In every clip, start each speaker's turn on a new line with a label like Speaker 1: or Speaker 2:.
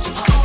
Speaker 1: Hot.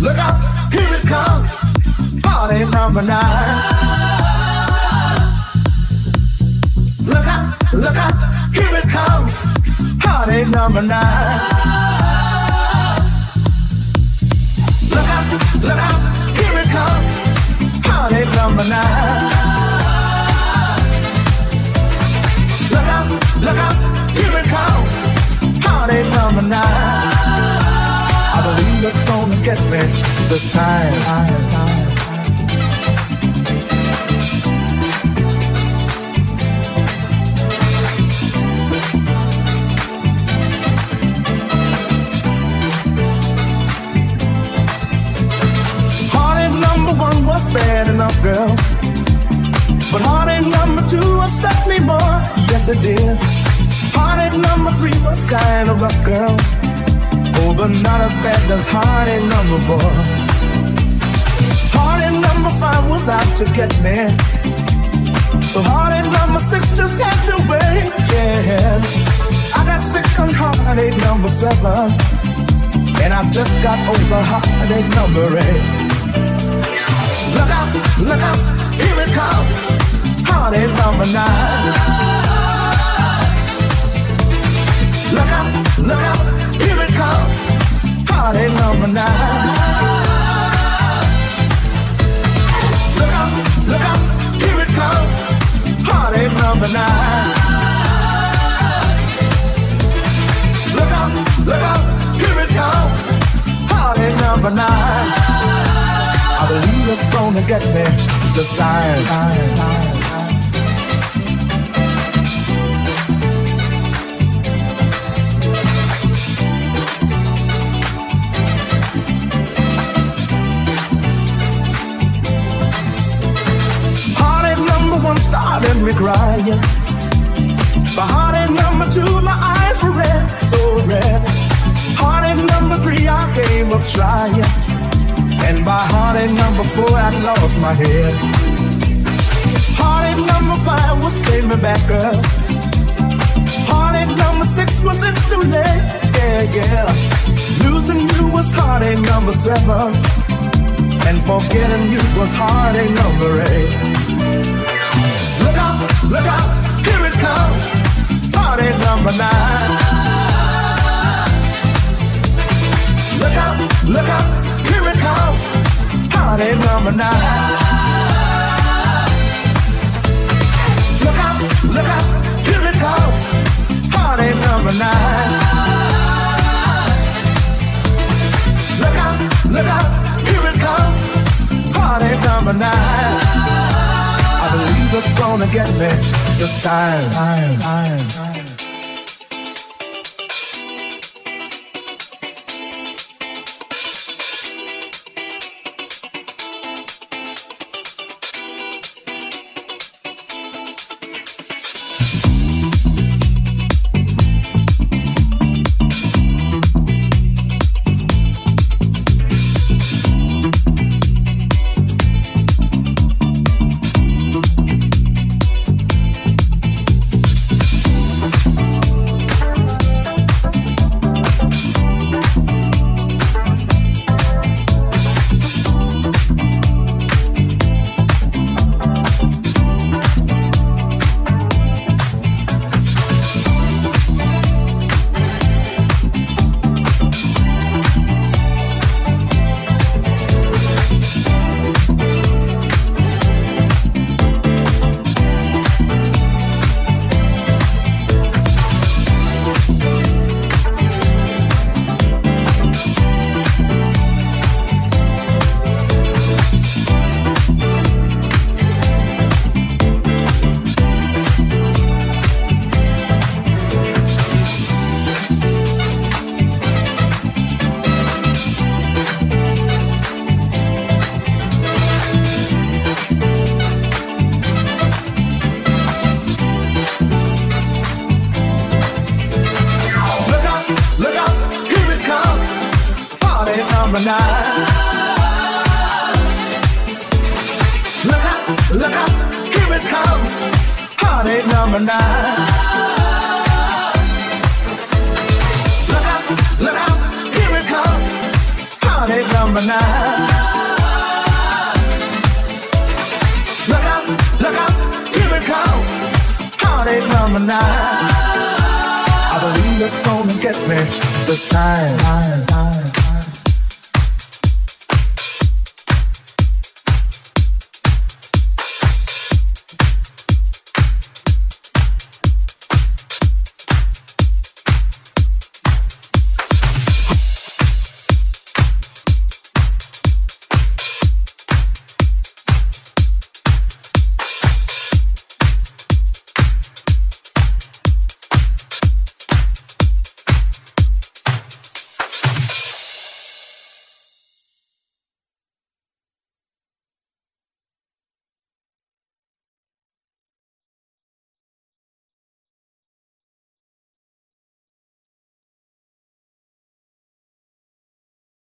Speaker 1: Look out, here it comes.
Speaker 2: Party number nine. Look out, look out, here it comes. Party number nine. Look out, look out, here it comes. Party number nine. Look out, look out, here it comes. Party number nine. Believe it's gonna get me this time. Heartache number one was bad enough, girl. But heartache number two upset me more. Yes, it did. Heartache number three was kind of rough, girl. But not as bad as heartache number four. Heartache number five was out to get me. So heartache number six just had to wait. Yeah. I got sick on heartache number seven. And I just got over heartache number eight. Look out, look out, here it comes. Heartache number nine. Look out, look out, number nine. Look out, look out, here it comes. Number nine. Look out, look out, here it comes. Number nine. I believe it's gonna get me this time. Started me crying. But heartache number two, my eyes were red, so red. Heartache number three, I gave up trying. And by heartache number four, I lost my head. Heartache number five was stay me back up. Heartache number six was it's too late. Yeah, yeah. Losing you was heartache number seven. And forgetting you was heartache number eight. Look out, here it comes. Heartache number nine. Look out, look out here it comes, party number nine. Look out, look out, here it comes, party number nine. Look out, look out, here it comes, party number nine. It's gonna get me this time. time, time, time.